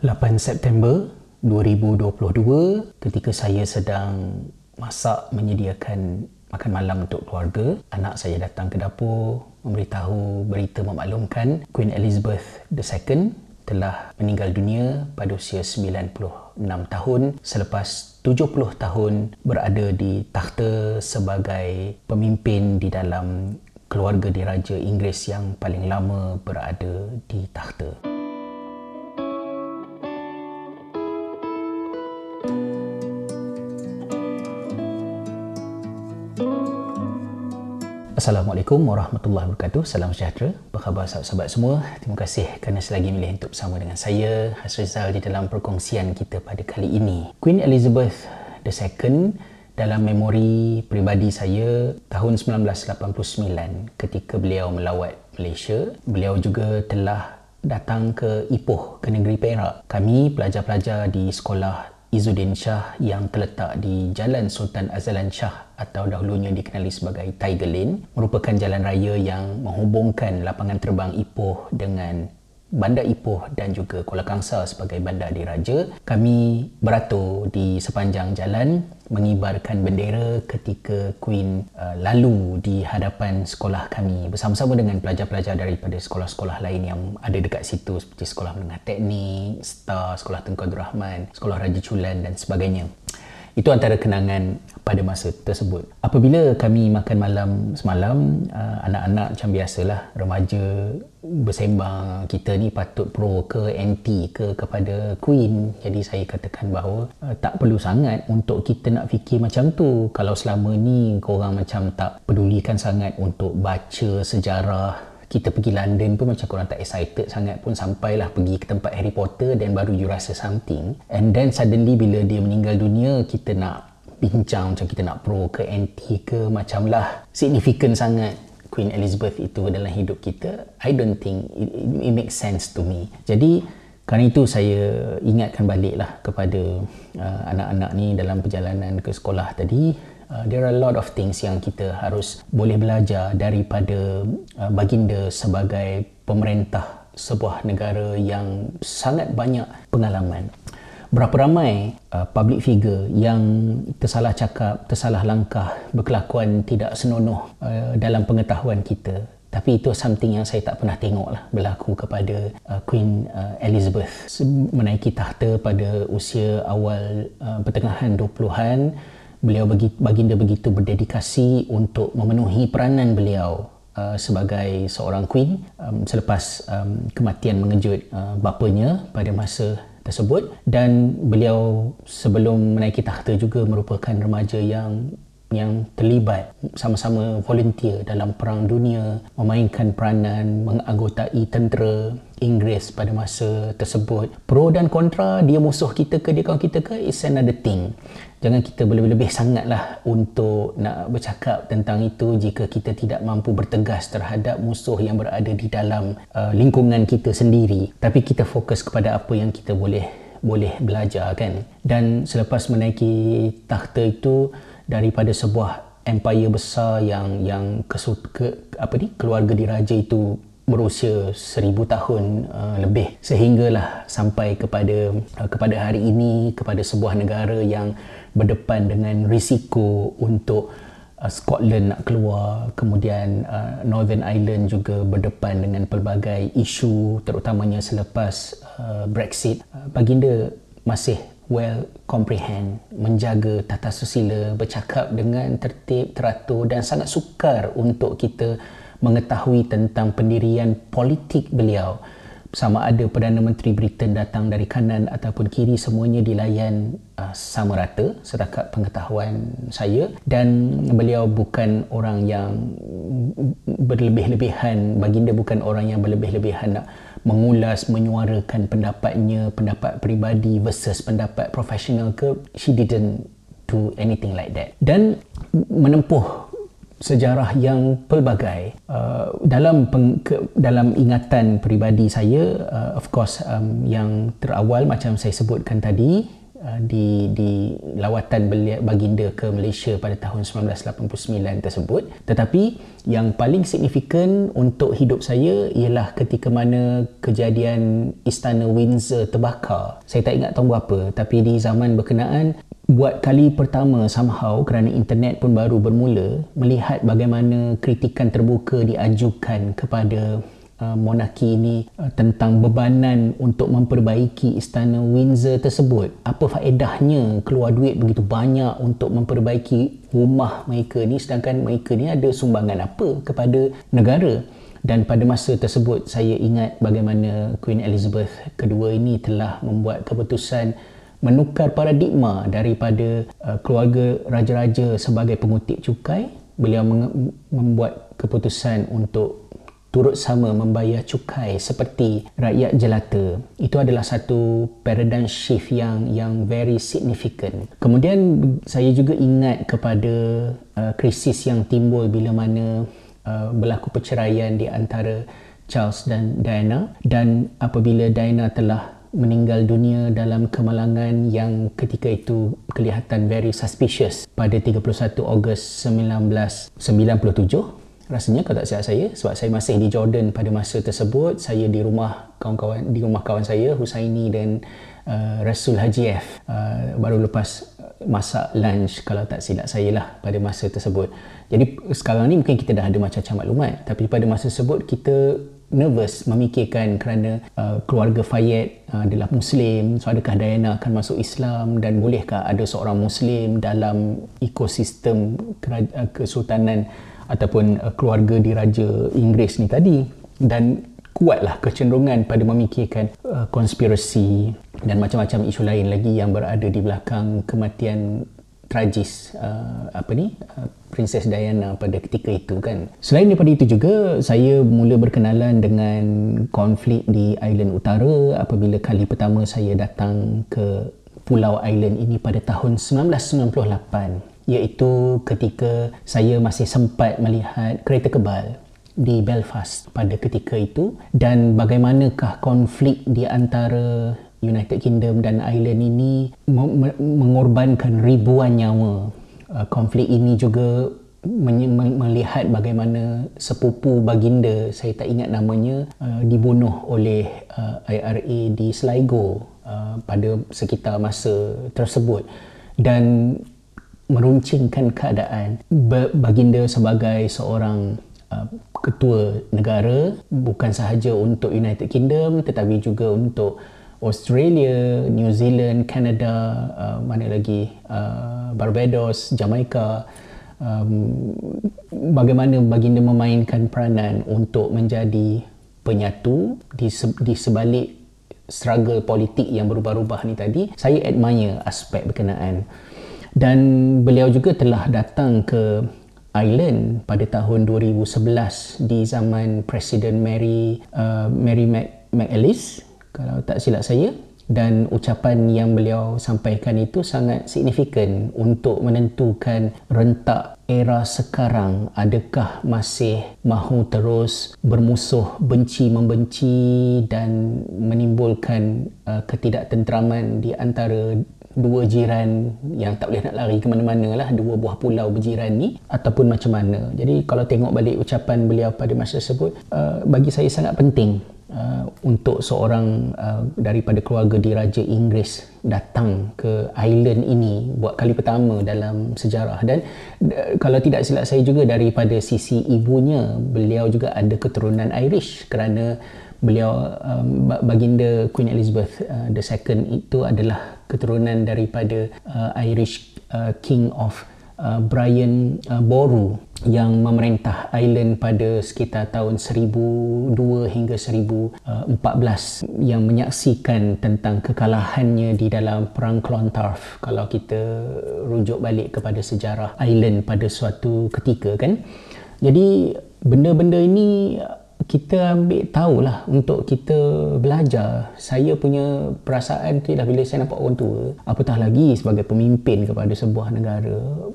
8 September 2022 ketika saya sedang masak menyediakan makan malam untuk keluarga anak saya datang ke dapur memberitahu berita memaklumkan Queen Elizabeth II telah meninggal dunia pada usia 96 tahun selepas 70 tahun berada di takhta sebagai pemimpin di dalam keluarga diraja Inggeris yang paling lama berada di takhta. Assalamualaikum warahmatullahi wabarakatuh. Salam sejahtera. Apa khabar sahabat-sahabat semua? Terima kasih kerana selagi milih untuk bersama dengan saya, Hasrizal di dalam perkongsian kita pada kali ini. Queen Elizabeth II dalam memori peribadi saya tahun 1989 ketika beliau melawat Malaysia, beliau juga telah datang ke Ipoh, ke negeri Perak. Kami pelajar-pelajar di sekolah Izzuddin Shah yang terletak di Jalan Sultan Azalan Shah atau dahulunya dikenali sebagai Tiger Lane merupakan jalan raya yang menghubungkan lapangan terbang Ipoh dengan Bandar Ipoh dan juga Kuala Kangsar sebagai bandar diraja. Kami beratur di sepanjang jalan mengibarkan bendera ketika Queen uh, lalu di hadapan sekolah kami bersama-sama dengan pelajar-pelajar daripada sekolah-sekolah lain yang ada dekat situ seperti Sekolah Menengah Teknik, Star, Sekolah Tengku Abdul Rahman, Sekolah Raja Chulan dan sebagainya. Itu antara kenangan pada masa tersebut. Apabila kami makan malam semalam, uh, anak-anak macam biasalah remaja bersembang kita ni patut pro ke anti ke kepada Queen. Jadi saya katakan bahawa uh, tak perlu sangat untuk kita nak fikir macam tu. Kalau selama ni korang macam tak pedulikan sangat untuk baca sejarah kita pergi London pun macam korang tak excited sangat pun sampailah pergi ke tempat Harry Potter dan baru you rasa something. And then suddenly bila dia meninggal dunia kita nak bincang macam kita nak pro ke anti ke macam lah significant sangat Queen Elizabeth itu dalam hidup kita. I don't think it, it, makes sense to me. Jadi kerana itu saya ingatkan balik lah kepada uh, anak-anak ni dalam perjalanan ke sekolah tadi uh, there are a lot of things yang kita harus boleh belajar daripada uh, baginda sebagai pemerintah sebuah negara yang sangat banyak pengalaman. Berapa ramai uh, public figure yang tersalah cakap, tersalah langkah, berkelakuan tidak senonoh uh, dalam pengetahuan kita. Tapi itu something yang saya tak pernah tengok lah berlaku kepada uh, Queen uh, Elizabeth. Menaiki tahta pada usia awal uh, pertengahan 20-an, beliau bagi, baginda begitu berdedikasi untuk memenuhi peranan beliau uh, sebagai seorang queen um, selepas um, kematian mengejut uh, bapanya pada masa tersebut. Dan beliau sebelum menaiki takhta juga merupakan remaja yang yang terlibat sama-sama volunteer dalam perang dunia memainkan peranan menganggotai tentera Inggeris pada masa tersebut. Pro dan kontra dia musuh kita ke dia kawan kita ke is another thing. Jangan kita berlebih-lebih sangatlah untuk nak bercakap tentang itu jika kita tidak mampu bertegas terhadap musuh yang berada di dalam uh, lingkungan kita sendiri. Tapi kita fokus kepada apa yang kita boleh boleh belajar kan? Dan selepas menaiki takhta itu daripada sebuah empire besar yang yang ke, ke apa ni keluarga diraja itu berusia seribu tahun uh, lebih. Sehinggalah sampai kepada uh, kepada hari ini kepada sebuah negara yang berdepan dengan risiko untuk uh, Scotland nak keluar kemudian uh, Northern Ireland juga berdepan dengan pelbagai isu terutamanya selepas uh, Brexit. Uh, baginda masih well comprehend, menjaga tata susila, bercakap dengan tertib, teratur dan sangat sukar untuk kita mengetahui tentang pendirian politik beliau. Sama ada Perdana Menteri Britain datang dari kanan ataupun kiri semuanya dilayan uh, sama rata setakat pengetahuan saya dan beliau bukan orang yang berlebih-lebihan baginda bukan orang yang berlebih-lebihan nak mengulas menyuarakan pendapatnya pendapat peribadi versus pendapat profesional ke she didn't do anything like that. Dan menempuh sejarah yang pelbagai uh, dalam peng, ke, dalam ingatan peribadi saya uh, of course um, yang terawal macam saya sebutkan tadi uh, di di lawatan baginda ke Malaysia pada tahun 1989 tersebut. Tetapi yang paling signifikan untuk hidup saya ialah ketika mana kejadian istana Windsor terbakar. Saya tak ingat tahun berapa tapi di zaman berkenaan buat kali pertama somehow kerana internet pun baru bermula melihat bagaimana kritikan terbuka diajukan kepada uh, monarki ini uh, tentang bebanan untuk memperbaiki istana Windsor tersebut. Apa faedahnya keluar duit begitu banyak untuk memperbaiki rumah mereka ni? Sedangkan mereka ni ada sumbangan apa kepada negara? Dan pada masa tersebut saya ingat bagaimana Queen Elizabeth kedua ini telah membuat keputusan menukar paradigma daripada uh, keluarga raja-raja sebagai pengutip cukai. Beliau membuat keputusan untuk turut sama membayar cukai seperti rakyat jelata. Itu adalah satu paradigm shift yang yang very significant. Kemudian saya juga ingat kepada uh, krisis yang timbul bila mana uh, berlaku perceraian di antara Charles dan Diana. Dan apabila Diana telah meninggal dunia dalam kemalangan yang ketika itu kelihatan very suspicious pada 31 Ogos 1997 rasanya kalau tak silap saya? Sebab saya masih di Jordan pada masa tersebut. Saya di rumah kawan-kawan di rumah kawan saya Husaini dan uh, Rasul Haji F. Uh, baru lepas masak lunch kalau tak silap saya lah pada masa tersebut. Jadi sekarang ni mungkin kita dah ada macam-macam maklumat tapi pada masa tersebut kita nervous memikirkan kerana uh, keluarga Fayed uh, adalah Muslim. So adakah Diana akan masuk Islam? Dan bolehkah ada seorang Muslim dalam ekosistem uh, kesultanan ataupun uh, keluarga diraja Inggeris ni tadi dan kuatlah kecenderungan pada memikirkan uh, konspirasi dan macam-macam isu lain lagi yang berada di belakang kematian tragis uh, apa ni uh, Princess Diana pada ketika itu kan. Selain daripada itu juga saya mula berkenalan dengan konflik di Island Utara apabila kali pertama saya datang ke Pulau Island ini pada tahun 1998 iaitu ketika saya masih sempat melihat kereta kebal di Belfast pada ketika itu dan bagaimanakah konflik di antara United Kingdom dan Ireland ini mengorbankan ribuan nyawa. Uh, konflik ini juga melihat bagaimana sepupu baginda, saya tak ingat namanya, uh, dibunuh oleh uh, IRA di Sligo pada sekitar masa tersebut dan meruncingkan keadaan baginda sebagai seorang ketua negara bukan sahaja untuk United Kingdom tetapi juga untuk Australia, New Zealand, Canada, uh, mana lagi uh, Barbados, Jamaica um, bagaimana baginda memainkan peranan untuk menjadi penyatu di, se- di sebalik struggle politik yang berubah-ubah ni tadi saya admire aspek berkenaan dan beliau juga telah datang ke Ireland pada tahun 2011 di zaman Presiden Mary uh, Mary McAleese kalau tak silap saya. Dan ucapan yang beliau sampaikan itu sangat signifikan untuk menentukan rentak era sekarang. Adakah masih mahu terus bermusuh benci membenci dan menimbulkan uh, ketidaktenteraman di antara dua jiran yang tak boleh nak lari ke mana-mana lah dua buah pulau berjiran ni ataupun macam mana. Jadi kalau tengok balik ucapan beliau pada masa tersebut uh, bagi saya sangat penting uh, untuk seorang uh, daripada keluarga diraja Inggeris datang ke island ini buat kali pertama dalam sejarah. Dan uh, kalau tidak silap saya juga daripada sisi ibunya beliau juga ada keturunan Irish kerana beliau um, baginda Queen Elizabeth uh, II itu adalah keturunan daripada uh, Irish uh, King of Uh, Brian uh, Boru yang memerintah Ireland pada sekitar tahun 1002 hingga 1014 yang menyaksikan tentang kekalahannya di dalam perang Clontarf kalau kita rujuk balik kepada sejarah Ireland pada suatu ketika kan? Jadi benda-benda ini kita ambil tahulah untuk kita belajar. Saya punya perasaan tu ialah bila saya nampak orang tua apatah lagi sebagai pemimpin kepada sebuah negara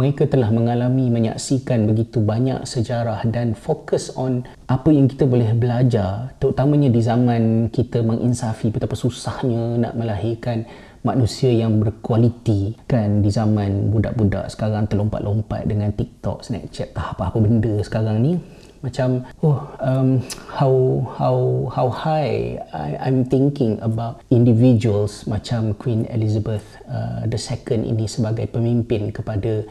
mereka telah mengalami menyaksikan begitu banyak sejarah dan fokus on apa yang kita boleh belajar terutamanya di zaman kita menginsafi betapa susahnya nak melahirkan manusia yang berkualiti kan? Di zaman budak-budak sekarang terlompat-lompat dengan TikTok, Snapchat, apa-apa benda sekarang ni macam oh um, how how how high I, I'm thinking about individuals macam Queen Elizabeth uh, the second ini sebagai pemimpin kepada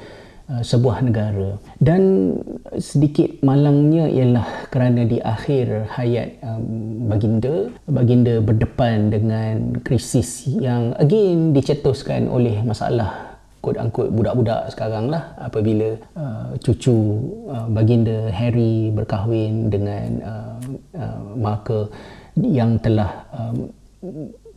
uh, sebuah negara. Dan sedikit malangnya ialah kerana di akhir hayat um, baginda baginda berdepan dengan krisis yang again dicetuskan oleh masalah quote unquote budak-budak sekarang lah apabila uh, cucu uh, baginda Harry berkahwin dengan uh, uh, Markle yang telah um,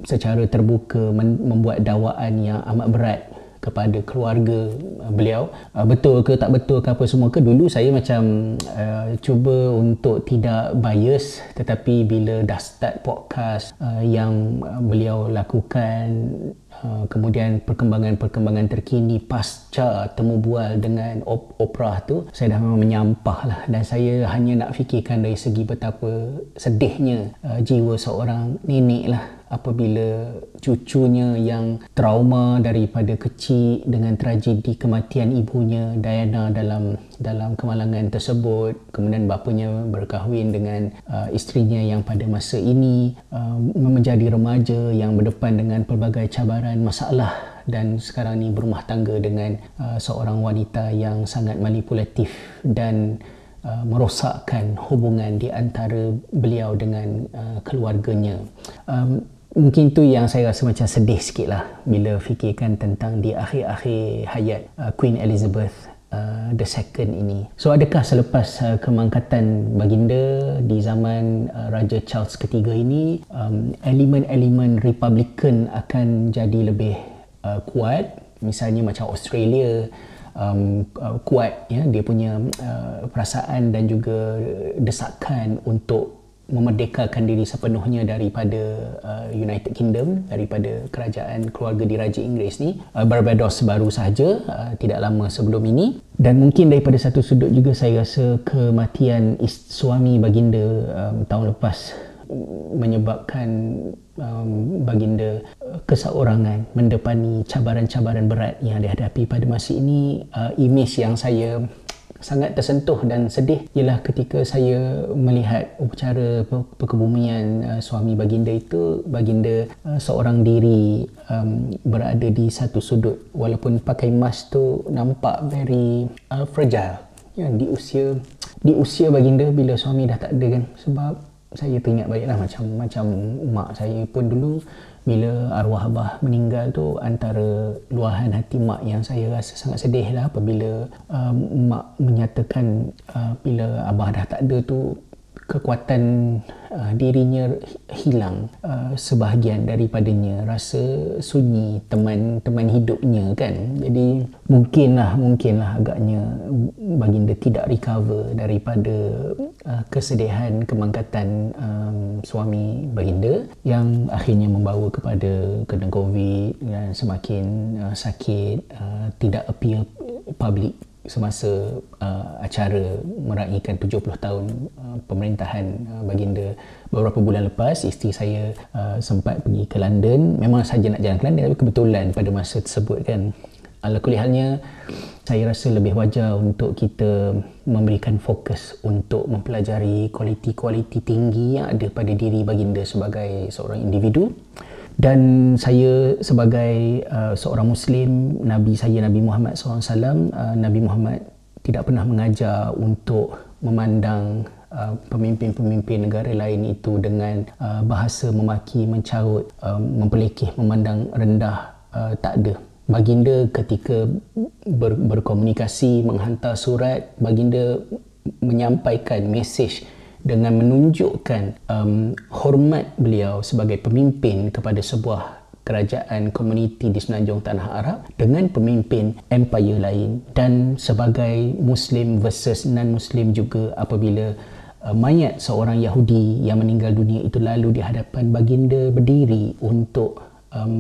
secara terbuka membuat dakwaan yang amat berat kepada keluarga uh, beliau. Uh, betul ke tak betul ke apa semua ke dulu saya macam uh, cuba untuk tidak bias tetapi bila dah start podcast uh, yang uh, beliau lakukan kemudian perkembangan-perkembangan terkini pasca temu bual dengan op- opera tu saya dah memang menyampah lah. Dan saya hanya nak fikirkan dari segi betapa sedihnya uh, jiwa seorang nenek lah apabila cucunya yang trauma daripada kecil dengan tragedi kematian ibunya Diana dalam dalam kemalangan tersebut. Kemudian bapanya berkahwin dengan uh, isterinya yang pada masa ini uh, menjadi remaja yang berdepan dengan pelbagai cabaran masalah dan sekarang ni berumah tangga dengan uh, seorang wanita yang sangat manipulatif dan uh, merosakkan hubungan di antara beliau dengan uh, keluarganya. Um, mungkin tu yang saya rasa macam sedih sikit lah bila fikirkan tentang di akhir-akhir hayat uh, Queen Elizabeth uh, the second ini. So adakah selepas uh, kemangkatan baginda di zaman uh, Raja Charles ketiga ini um, elemen-elemen Republican akan jadi lebih uh, kuat misalnya macam Australia um, uh, kuat ya dia punya uh, perasaan dan juga desakan untuk memerdekakan diri sepenuhnya daripada uh, United Kingdom daripada kerajaan keluarga diraja Inggeris ni uh, Barbados baru sahaja uh, tidak lama sebelum ini. Dan mungkin daripada satu sudut juga saya rasa kematian suami baginda um, tahun lepas menyebabkan um, baginda uh, keseorangan mendepani cabaran-cabaran berat yang dihadapi pada masa ini. Uh, imej yang saya sangat tersentuh dan sedih ialah ketika saya melihat upacara perkebumian uh, suami baginda itu baginda uh, seorang diri um, berada di satu sudut walaupun pakai mask tu nampak very uh, fragile. Ya, di usia di usia baginda bila suami dah tak ada kan sebab saya teringat baiklah macam macam mak saya pun dulu bila arwah abah meninggal tu antara luahan hati mak yang saya rasa sangat sedih lah apabila uh, mak menyatakan uh, bila abah dah tak ada tu kekuatan uh, dirinya hilang uh, sebahagian daripadanya. Rasa sunyi teman-teman hidupnya kan. Jadi mungkinlah mungkinlah agaknya baginda tidak recover daripada uh, kesedihan kemangkatan um, suami baginda yang akhirnya membawa kepada kena covid dan semakin uh, sakit uh, tidak appear public semasa uh, acara meraihkan 70 tahun uh, pemerintahan uh, baginda beberapa bulan lepas isteri saya uh, sempat pergi ke London. Memang saja nak jalan ke London tapi kebetulan pada masa tersebut kan. Ala kulihalnya saya rasa lebih wajar untuk kita memberikan fokus untuk mempelajari kualiti-kualiti tinggi yang ada pada diri baginda sebagai seorang individu dan saya sebagai uh, seorang muslim nabi saya nabi Muhammad SAW uh, nabi Muhammad tidak pernah mengajar untuk memandang uh, pemimpin-pemimpin negara lain itu dengan uh, bahasa memaki mencarut uh, mempelekeh memandang rendah uh, tak ada. Baginda ketika ber, berkomunikasi menghantar surat baginda menyampaikan mesej dengan menunjukkan um, hormat beliau sebagai pemimpin kepada sebuah kerajaan komuniti di semenanjung tanah Arab dengan pemimpin empire lain dan sebagai muslim versus non muslim juga apabila uh, mayat seorang Yahudi yang meninggal dunia itu lalu di hadapan baginda berdiri untuk um,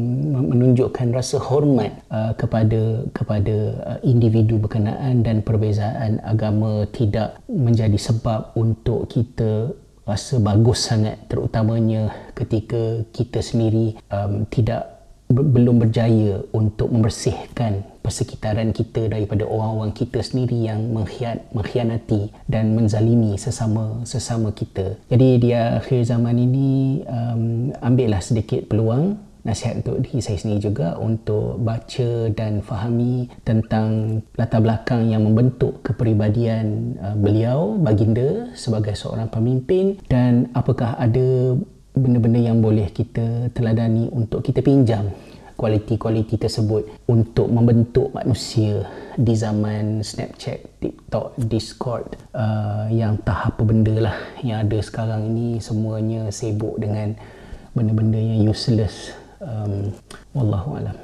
menunjukkan rasa hormat uh, kepada kepada uh, individu berkenaan dan perbezaan agama tidak menjadi sebab untuk kita rasa bagus sangat terutamanya ketika kita sendiri um, tidak belum berjaya untuk membersihkan persekitaran kita daripada orang-orang kita sendiri yang mengkhianat, mengkhianati dan menzalimi sesama sesama kita. Jadi dia akhir zaman ini um, ambillah sedikit peluang nasihat untuk diri saya sendiri juga untuk baca dan fahami tentang latar belakang yang membentuk kepribadian uh, beliau baginda sebagai seorang pemimpin dan apakah ada benda-benda yang boleh kita teladani untuk kita pinjam kualiti-kualiti tersebut untuk membentuk manusia di zaman Snapchat, TikTok, Discord uh, yang tak apa benda lah yang ada sekarang ini semuanya sibuk dengan benda-benda yang useless um, Wallahualam